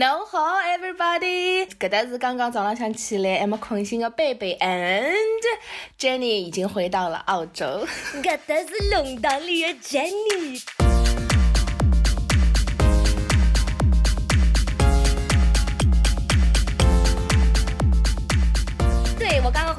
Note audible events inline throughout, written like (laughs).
侬好，everybody！搿搭是刚刚早浪向起来还没困醒的贝贝，and Jenny 已经回到了澳洲。搿搭是弄堂里的 Jenny。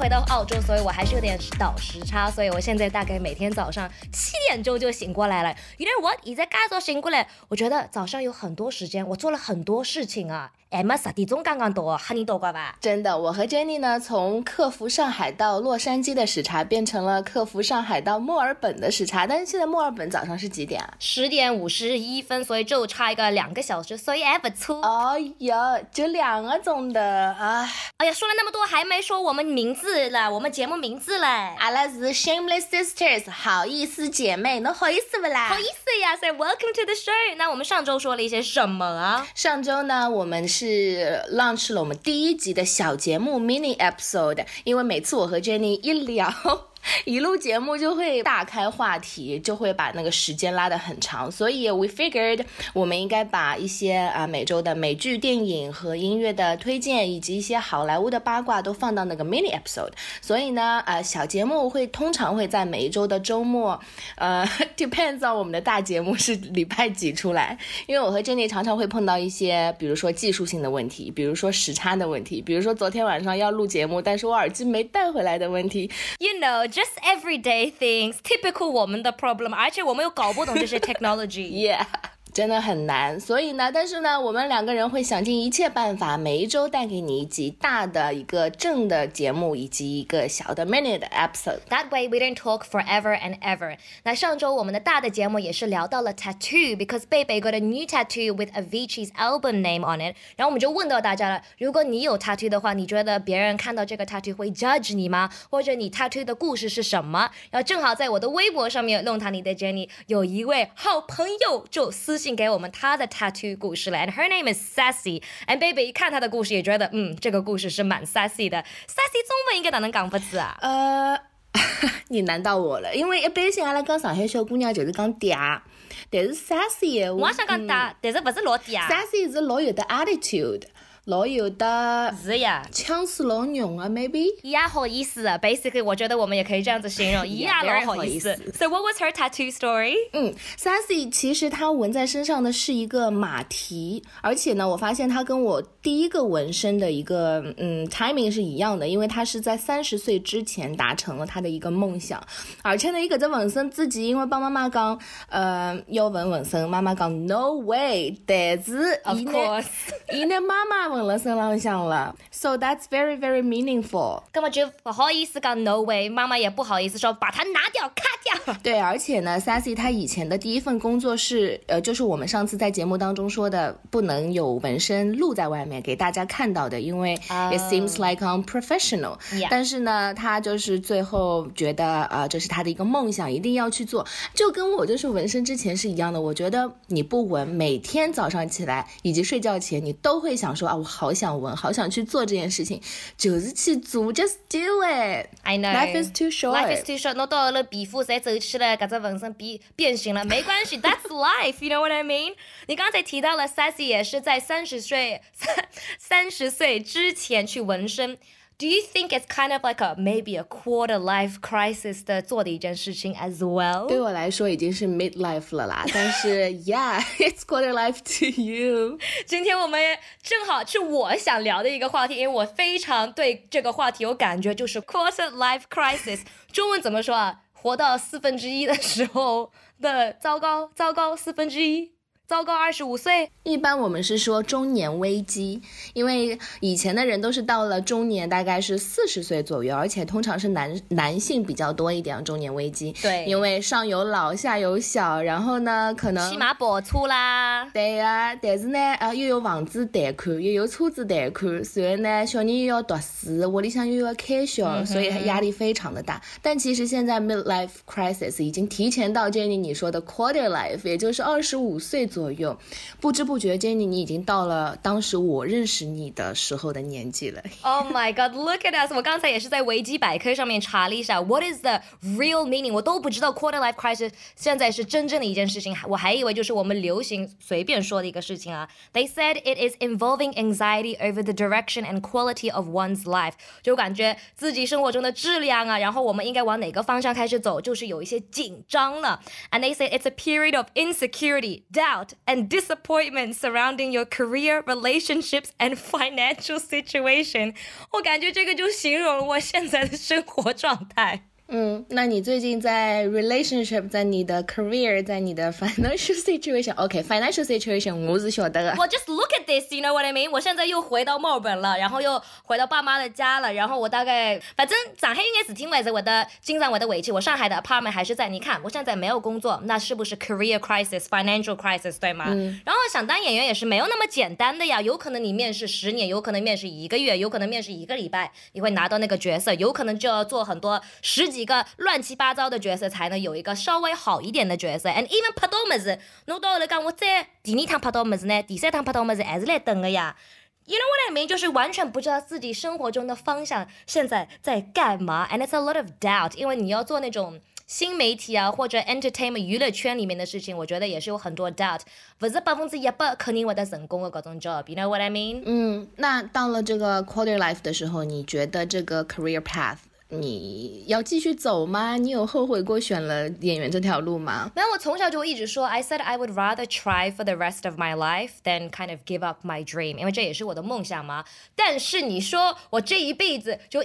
回到澳洲，所以我还是有点倒时差，所以我现在大概每天早上七点钟就醒过来了。You know what？你在干早醒过来，我觉得早上有很多时间，我做了很多事情啊。哎，没十点钟刚刚到，哈你到过吧？真的，我和 Jenny 呢，从克服上海到洛杉矶的时差，变成了克服上海到墨尔本的时差。但是现在墨尔本早上是几点啊？十点五十一分，所以就差一个两个小时，所以还不错。哦呀，就两个钟的啊！哎呀，说了那么多，还没说我们名字了，我们节目名字嘞。阿拉是 Shameless Sisters，好意思姐妹，侬好意思不啦？好意思呀，Say Welcome to the show。那我们上周说了一些什么啊？上周呢，我们是。是 launch 了我们第一集的小节目 mini episode，因为每次我和 Jenny 一聊。(laughs) 一录节目就会大开话题，就会把那个时间拉得很长，所以 we figured 我们应该把一些啊每周的美剧、电影和音乐的推荐，以及一些好莱坞的八卦都放到那个 mini episode。所以呢，呃，小节目会通常会在每一周的周末，呃，(laughs) depends on 我们的大节目是礼拜几出来。因为我和 Jenny 常常会碰到一些，比如说技术性的问题，比如说时差的问题，比如说昨天晚上要录节目，但是我耳机没带回来的问题，you know。Just everyday things, typical 我们的 problem，而且我们又搞不懂这些 technology。Yeah. (laughs) 真的很难，所以呢，但是呢，我们两个人会想尽一切办法，每一周带给你一集大的一个正的节目，以及一个小的 mini 的 episode。That way we don't talk forever and ever。那上周我们的大的节目也是聊到了 tattoo，because 贝贝 got a new tattoo with Avicii's album name on it。然后我们就问到大家了，如果你有 tattoo 的话，你觉得别人看到这个 tattoo 会 judge 你吗？或者你 tattoo 的故事是什么？然后正好在我的微博上面弄堂里的 Jenny 有一位好朋友就私。信给我们她的 tattoo 故事了，and her name is Sassy，and baby 一看她的故事也觉得，嗯，这个故事是蛮 sassy 的。sassy 中文应该哪能讲法子啊？呃，(laughs) 你难到我了，因为一般性阿拉讲上海小姑娘就是讲嗲，但是 sassy，我想讲嗲，但是不是老嗲，sassy 是老有的 attitude。老有的，是呀，腔是老浓啊，maybe。伊也好意思，basically，我觉得我们也可以这样子形容，(laughs) 伊也老好意思。So what was her tattoo story？嗯，Sassy 其实她纹在身上的是一个马蹄，而且呢，我发现她跟我第一个纹身的一个嗯 timing 是一样的，因为她是在三十岁之前达成了她的一个梦想，而且呢，一个在纹身自己，因为帮妈妈讲，呃，要纹纹身，妈妈讲 no way，但是，of course，因为妈妈。纹了身浪向了，so that's very very meaningful。根本就不好意思讲 no way，妈妈也不好意思说把它拿掉卡掉。(laughs) 对，而且呢，Sassy 她以前的第一份工作是，呃，就是我们上次在节目当中说的，不能有纹身露在外面给大家看到的，因为 it seems like unprofessional。但是呢，她就是最后觉得，呃，这是她的一个梦想，一定要去做。就跟我就是纹身之前是一样的，我觉得你不纹，每天早上起来以及睡觉前，你都会想说啊。我好想纹，好想去做这件事情，就是去做，just do it。I know life is too short. Life is too short。侬到了皮肤再走起了，搿只纹身变变形了，没关系，That's life。You know what I mean？你刚才提到了 Sassy 也是在三十岁三三十岁之前去纹身。Do you think it's kind of like a maybe a quarter life crisis 的做的一件事情 as well？对我来说已经是 mid life 了啦，但是 (laughs) yeah (laughs) it's quarter life to you。今天我们正好是我想聊的一个话题，因为我非常对这个话题有感觉，就是 quarter life crisis。(laughs) 中文怎么说啊？活到四分之一的时候的糟糕，糟糕四分之一。 糟糕，二十五岁。一般我们是说中年危机，因为以前的人都是到了中年，大概是四十岁左右，而且通常是男男性比较多一点。中年危机，对，因为上有老下有小，然后呢，可能起码保粗啦。对呀，但是呢，啊，又有房子贷款，又有车子贷款，然后呢，小人又要读书，屋里向又要开销，所以压力非常的大。但其实现在 mid life crisis 已经提前到 Jenny 你说的 quarter life，也就是二十五岁左。左右，不知不觉间你你已经到了当时我认识你的时候的年纪了。Oh my god, look at us！我刚才也是在维基百科上面查了一下，What is the real meaning？我都不知道 quarter life crisis 现在是真正的一件事情，我还以为就是我们流行随便说的一个事情啊。They said it is involving anxiety over the direction and quality of one's life，就感觉自己生活中的质量啊，然后我们应该往哪个方向开始走，就是有一些紧张了。And they say it's a period of insecurity, doubt, and disappointment surrounding your career, relationships, and financial (laughs) situation。我感觉这个就形容了我现在的生活状态。 嗯，那你最近在 relationship，在你的 career，在你的 financial situation，OK，financial situation 我是晓得的。我 just look at this，you know what I mean？我现在又回到墨尔本了，然后又回到爸妈的家了，然后我大概反正上海应该是挺为着我的经常我的委屈，我上海的 apartment 还是在。你看我现在没有工作，那是不是 career crisis，financial crisis 对吗？嗯。然后想当演员也是没有那么简单的呀，有可能你面试十年，有可能面试一个月，有可能面试一个礼拜，你会拿到那个角色，有可能就要做很多十几。一个乱七八糟的角色才能有一个稍微好一点的角色，and even 拍到么子，侬到后来讲我再第二趟拍到么子呢？第三趟拍到么子还是来等的呀？You know what I mean？就是完全不知道自己生活中的方向现在在干嘛，and it's a lot of doubt。因为你要做那种新媒体啊或者 entertainment 娱乐圈里面的事情，我觉得也是有很多 doubt，不是百分之一百肯定会得成功的各种 job。You know what I mean？嗯，那到了这个 quarter life 的时候，你觉得这个 career path？你要继续走吗？你有后悔过选了演员这条路吗？没有，我从小就一直说，I said I would rather try for the rest of my life than kind of give up my dream，因为这也是我的梦想嘛。但是你说我这一辈子就。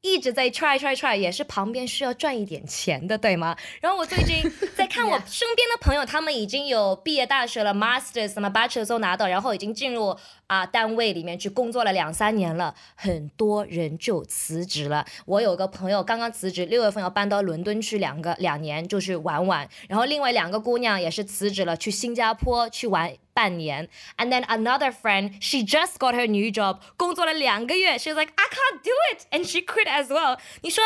一直在 try try try，也是旁边需要赚一点钱的，对吗？然后我最近在看我 (laughs) 身边的朋友，他们已经有毕业大学了，masters 什么 bachelor 都拿到，然后已经进入啊单位里面去工作了两三年了，很多人就辞职了。我有个朋友刚刚辞职，六月份要搬到伦敦去两个两年，就是玩玩。然后另外两个姑娘也是辞职了，去新加坡去玩。半年，and then another friend she just got her new job，工作了两个月，she's like I can't do it，and she quit as well。你说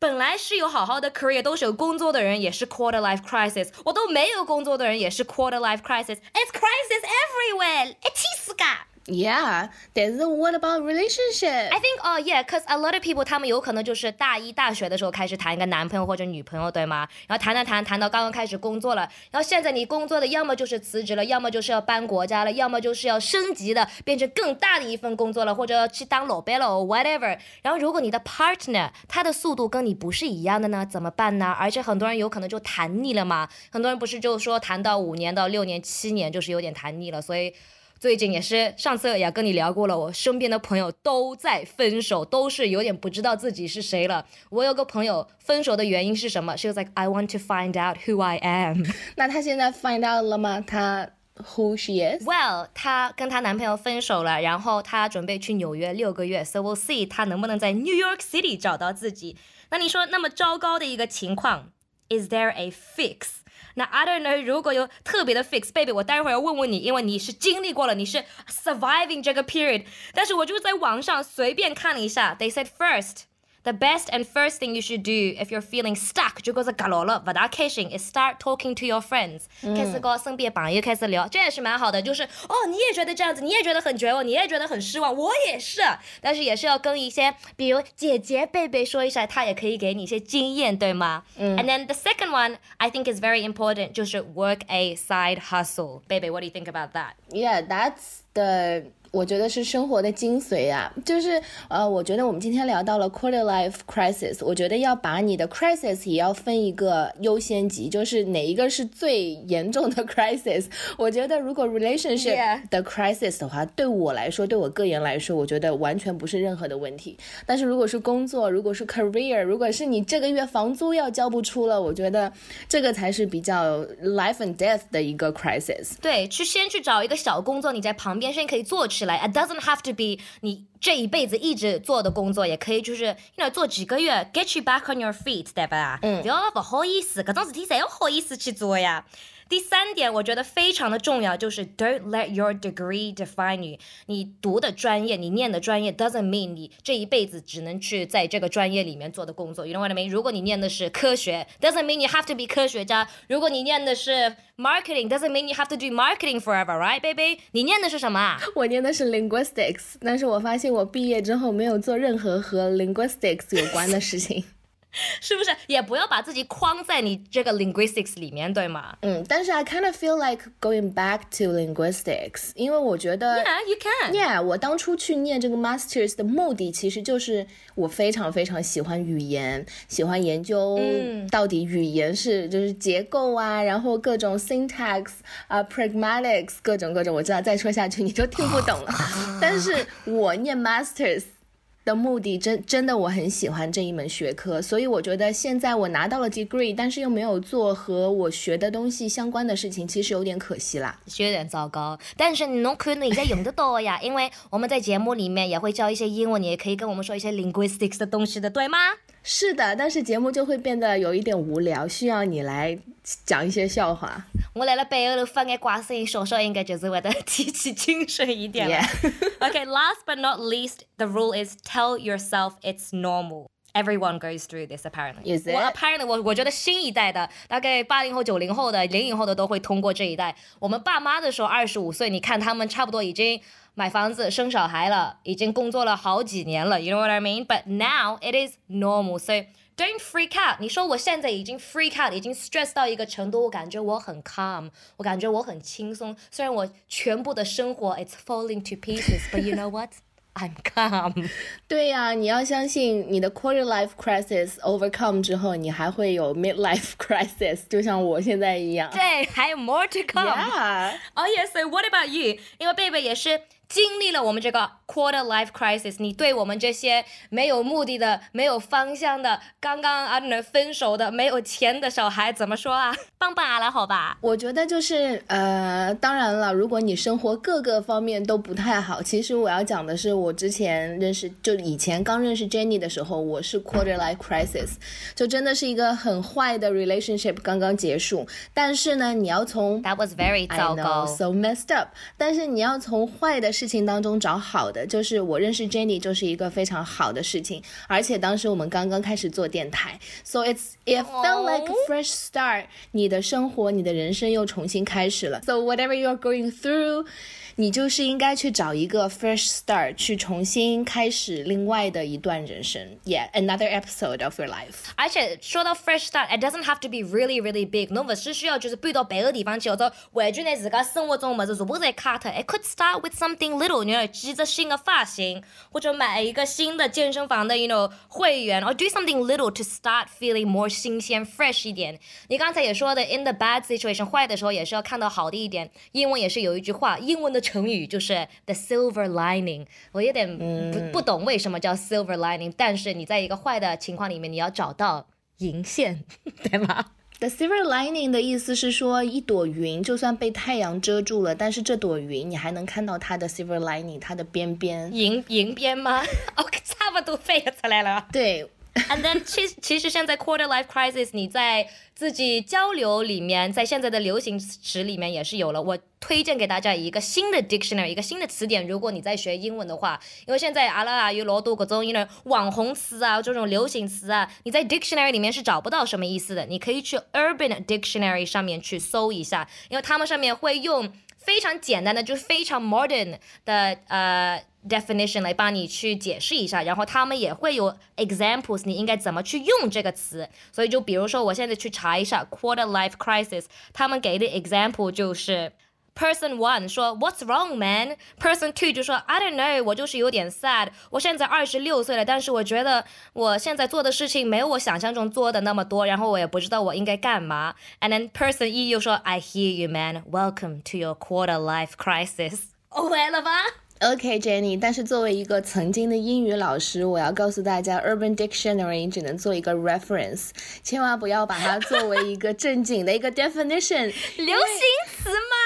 本来是有好好的 career，都是有工作的人，也是 quarter life crisis，我都没有工作的人也是 quarter life crisis，it's crisis everywhere，哎，气死噶。Yeah, there's what about relationship? I think, oh yeah, cause a lot of people 他们有可能就是大一大学的时候开始谈一个男朋友或者女朋友，对吗？然后谈谈谈谈到刚刚开始工作了，然后现在你工作的要么就是辞职了，要么就是要搬国家了，要么就是要升级的变成更大的一份工作了，或者要去当老板了，or，whatever。然后如果你的 partner 他的速度跟你不是一样的呢，怎么办呢？而且很多人有可能就谈腻了嘛，很多人不是就说谈到五年到六年七年就是有点谈腻了，所以。最近也是，上次也跟你聊过了，我身边的朋友都在分手，都是有点不知道自己是谁了。我有个朋友分手的原因是什么？She was like, I want to find out who I am。(laughs) 那她现在 find out 了吗？她 who she is？Well，她跟她男朋友分手了，然后她准备去纽约六个月，so we'll see 她能不能在 New York City 找到自己。那你说那么糟糕的一个情况，Is there a fix？那 other 呢？如果有特别的 fix，baby，我待会要问问你，因为你是经历过了，你是 surviving 这个 period。但是我就在网上随便看了一下，they said first。The best and first thing you should do if you're feeling stuck，就觉得搞了不大开心，is start talking to your friends，、嗯、开始跟身边朋友开始聊，这也是蛮好的。就是哦，你也觉得这样子，你也觉得很绝望，你也觉得很失望，我也是。但是也是要跟一些，比如姐姐贝贝说一下，她也可以给你一些经验，对吗？嗯。And then the second one I think is very important，就是 work a side hustle。Baby, what do you think about that? Yeah, that's the 我觉得是生活的精髓啊，就是呃，我觉得我们今天聊到了 quarter life crisis，我觉得要把你的 crisis 也要分一个优先级，就是哪一个是最严重的 (laughs) crisis。我觉得如果 relationship 的 crisis 的话，对我来说，对我个人来说，我觉得完全不是任何的问题。但是如果是工作，如果是 career，如果是你这个月房租要交不出了，我觉得这个才是比较 life and death 的一个 crisis。对，去先去找一个小工作，你在旁边先可以做。起来，it doesn't have to be 你这一辈子一直做的工作，也可以就是，you know 做几个月，get you back on your feet，对吧？嗯，不要不好意思，搿种事体侪要好意思去做呀。第三点，我觉得非常的重要，就是 Don't let your degree define you。你读的专业，你念的专业 doesn't mean 你这一辈子只能去在这个专业里面做的工作。You know what I mean？如果你念的是科学，doesn't mean you have to be 科学家。如果你念的是 marketing，doesn't mean you have to do marketing forever，right，baby？你念的是什么啊？我念的是 linguistics，但是我发现我毕业之后没有做任何和 linguistics 有关的事情。是不是也不要把自己框在你这个 linguistics 里面，对吗？嗯，但是 I kind of feel like going back to linguistics，因为我觉得 Yeah, you can. Yeah，我当初去念这个 masters 的目的其实就是我非常非常喜欢语言，喜欢研究到底语言是就是结构啊，然后各种 syntax 啊、pragmatics 各种各种，我知道再说下去你就听不懂了。但是我念 masters。的目的真真的我很喜欢这一门学科，所以我觉得现在我拿到了 degree，但是又没有做和我学的东西相关的事情，其实有点可惜啦，是有点糟糕。但是侬可能在用得到呀，因为我们在节目里面也会教一些英文，你也可以跟我们说一些 linguistics 的东西的，对吗？是的，但是节目就会变得有一点无聊，需要你来讲一些笑话。我来了背后头发眼瓜声，说说应该就是为了提起精神一点了。(laughs) okay, last but not least, the rule is tell yourself it's normal. Everyone goes through this apparently. Is it? 我 apparently 我我觉得新一代的，大概八零后、九零后的、零零后的都会通过这一代。我们爸妈的时候二十五岁，你看他们差不多已经买房子、生小孩了，已经工作了好几年了。You know what I mean? But now it is normal. So don't freak out. 你说我现在已经 freak out，已经 stress 到一个程度，我感觉我很 calm，我感觉我很轻松。虽然我全部的生活 it's falling to pieces，but you know what? I'm calm。(laughs) 对呀、啊，你要相信你的 quarter life crisis overcome 之后，你还会有 midlife (laughs) crisis，就像我现在一样。对，还有 more to come。 Yeah. Oh yeah, so what about you？因为贝贝也是 经历了我们这个 quarter life crisis，你对我们这些没有目的的、没有方向的、刚刚啊那分手的、没有钱的小孩怎么说啊？(laughs) 帮帮阿拉好吧？我觉得就是呃，当然了，如果你生活各个方面都不太好，其实我要讲的是，我之前认识，就以前刚认识 Jenny 的时候，我是 quarter life crisis，就真的是一个很坏的 relationship 刚刚结束。但是呢，你要从 That was very I 糟 know 糕。so messed up。但是你要从坏的事情当中找好的，就是我认识 Jenny 就是一个非常好的事情，而且当时我们刚刚开始做电台，so it's it felt like a fresh start。你的生活，你的人生又重新开始了。So whatever you're going through。你就是应该去找一个 fresh start，去重新开始另外的一段人生。Yeah, another episode of your life. 而且说到 fresh start，it doesn't have to be really really big。侬不是需要就是搬到别个地方去，或者完全拿自家生活中么子全部再卡脱。It could start with something little，你要织着新的发型，或者买一个新的健身房的，you know，会员，or do something little to start feeling more 新鲜 fresh 一点。你刚才也说的，in the bad situation，坏的时候也是要看到好的一点。英文也是有一句话，英文的成语就是 the silver lining。我有点不、不懂为什么叫 silver lining，但是你在一个坏的情况里面，你要找到银线，对吗？The silver lining 的意思是说，一朵云就算被太阳遮住了，但是这朵云你还能看到它的 silver lining，它的边边。银银边吗？OK，(laughs) 差不多飞出来了。对，(laughs) And then 其其实现在 quarter life crisis，你在自己交流里面，在现在的流行词里面也是有了。我推荐给大家一个新的 dictionary，一个新的词典。如果你在学英文的话，因为现在阿拉啊有老多各种 you know 网红词啊，这种流行词啊，你在 dictionary 里面是找不到什么意思的。你可以去 Urban Dictionary 上面去搜一下，因为他们上面会用非常简单的，就是非常 modern 的呃 definition 来帮你去解释一下，然后他们也会有 examples，你应该怎么去用这个词。所以就比如说，我现在去查一下 quarter life crisis，他们给的 example 就是。Person one 说 What's wrong, man? Person two 就说 I don't know，我就是有点 sad。我现在二十六岁了，但是我觉得我现在做的事情没有我想象中做的那么多，然后我也不知道我应该干嘛。And then person 一又说 I hear you, man. Welcome to your quarter life crisis。OK 了吧？ (laughs) OK，Jenny，、但是作为一个曾经的英语老师，我要告诉大家，Urban Dictionary 只能做一个 reference，千万不要把它作为一个正经的一个 definition。流行词嘛。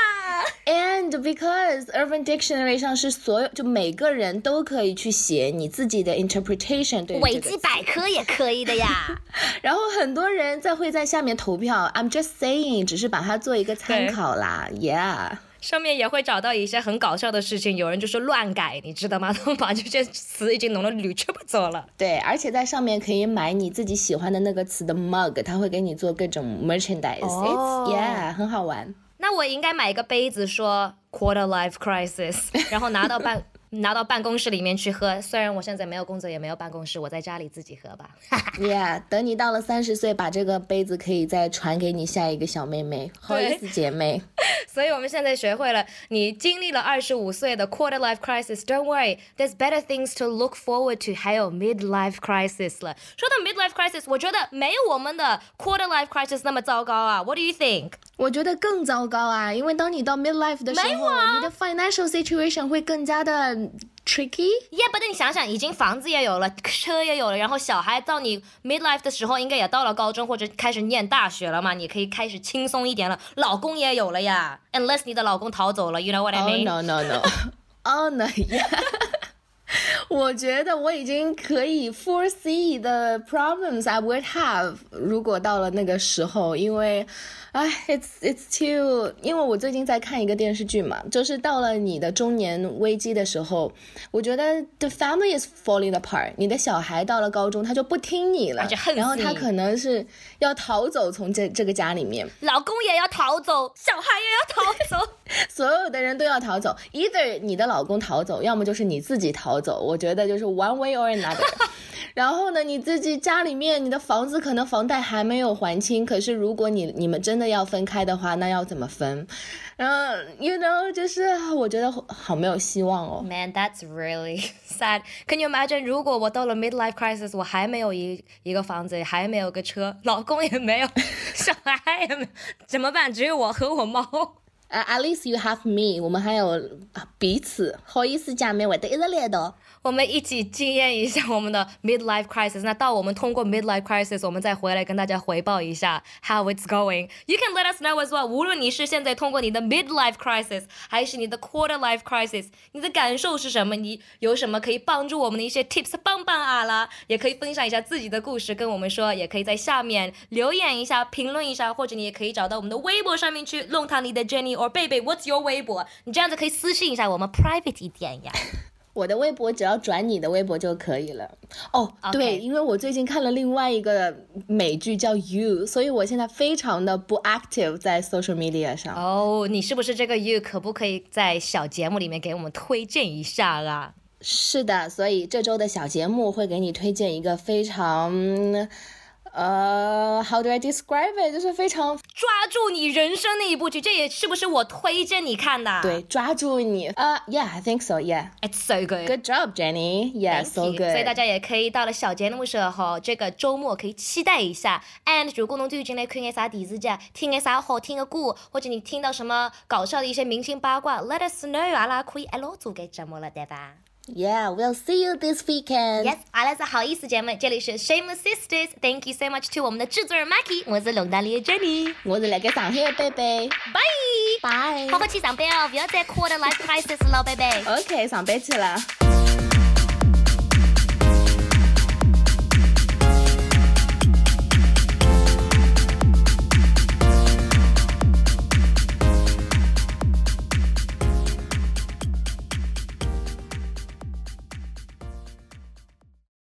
And because Urban Dictionary 上是所有就每个人都可以去写你自己的 interpretation 对维基百科也可以的呀。然后很多人在会在下面投票。I'm just saying，只是把它做一个参考啦。Yeah。上面也会找到一些很搞笑的事情，有人就是乱改，你知道吗？他 (laughs) 们把这些词已经弄得驴吃不走了。对，而且在上面可以买你自己喜欢的那个词的 mug，他会给你做各种 merchandise。哦 It's yeah，很好玩。那我应该买一个杯子，说 quarter life crisis，然后拿到办拿到办公室里面去喝。虽然我现在没有工作，也没有办公室，我在家里自己喝吧。Yeah，等你到了三十岁，把这个杯子可以再传给你下一个小妹妹，好意思姐妹。所以我们现在学会了，你经历了二十五岁的 quarter life crisis，don't worry，there's better things to look forward to，还有 midlife crisis 了。说到 midlife crisis，我觉得没有我们的 quarter life crisis 那么糟糕啊。What do you think？我觉得更糟糕啊，因为当你到 midlife 的时候，你的 financial situation 会更加的 tricky。Yeah, but 你想想，已经房子也有了，车也有了，然后小孩到你 midlife 的时候，应该也到了高中或者开始念大学了嘛？你可以开始轻松一点了。老公也有了呀，unless 你的老公逃走了，you know what I Oh mean？、(laughs) no no no，oh no yeah！我觉得我已经可以 foresee the problems I would have 如果到了那个时候，因为，哎，it's it's too，因为我最近在看一个电视剧嘛，就是到了你的中年危机的时候，我觉得 the family is falling apart，你的小孩到了高中他就不听你了然后他可能是要逃走从这这个家里面。老公也要逃走，小孩也要逃走。(laughs) 所有的人都要逃走，either 你的老公逃走，要么就是你自己逃走。我觉得就是 one way or another。(laughs) 然后呢，你自己家里面你的房子可能房贷还没有还清，可是如果你你们真的要分开的话，那要怎么分？嗯、y o u know，就是我觉得好没有希望哦。Man, that's really (laughs) sad. Can you imagine？如果我到了 midlife crisis，我还没有一一个房子，还没有个车，老公也没有，小孩也没有，怎么办？只有我和我猫。啊、a t least you have me，我们还有啊彼此，好意思姐妹会得一直联的。我们一起经验一下我们的 midlife crisis。那到我们通过 midlife crisis，我们再回来跟大家回报一下 how it's going。You can let us know as well。无论你是现在通过你的 midlife crisis，还是你的 quarter life crisis，你的感受是什么？你有什么可以帮助我们的一些 tips，帮帮啊啦，也可以分享一下自己的故事跟我们说，也可以在下面留言一下、评论一下，或者你也可以找到我们的微博上面去弄堂里的 Jenny or 贝贝，What's your 微博？你这样子可以私信一下我们 private 一点呀。我的微博只要转你的微博就可以了。哦对，因为我最近看了另外一个美剧叫《You》，所以我现在非常的不 active 在 social media 上。哦，你是不是这个 you 可不可以在小节目里面给我们推荐一下啦？是的，所以这周的小节目会给你推荐一个非常，呃，how do I describe it？就是非常抓住你人生的一部剧，这也是不是我推荐你看的？对抓住你。呃、uh,，Yeah，I think so，Yeah。，It's so good。Good job, Jenny. Yeah, Thank so good. 所以大家也可以到了小节目时候，这个周末可以期待一下。And 如果侬最近来看眼啥电视剧，听眼啥好听的歌，或者你听到什么搞笑的一些明星八卦，Let us know，阿拉可以一路做个节目了，对吧？Yeah, we'll see you this weekend. Yes，阿拉是好意思节目，这里是 Shameless Sisters。Thank you so much to 我们的制作人 Maki，我是龙大里的 Jenny。我是来个上海的贝贝。 Bye。 Bye. 好好去上班哦，不要再 quarter life crisis 了，贝贝。 OK，上班去了。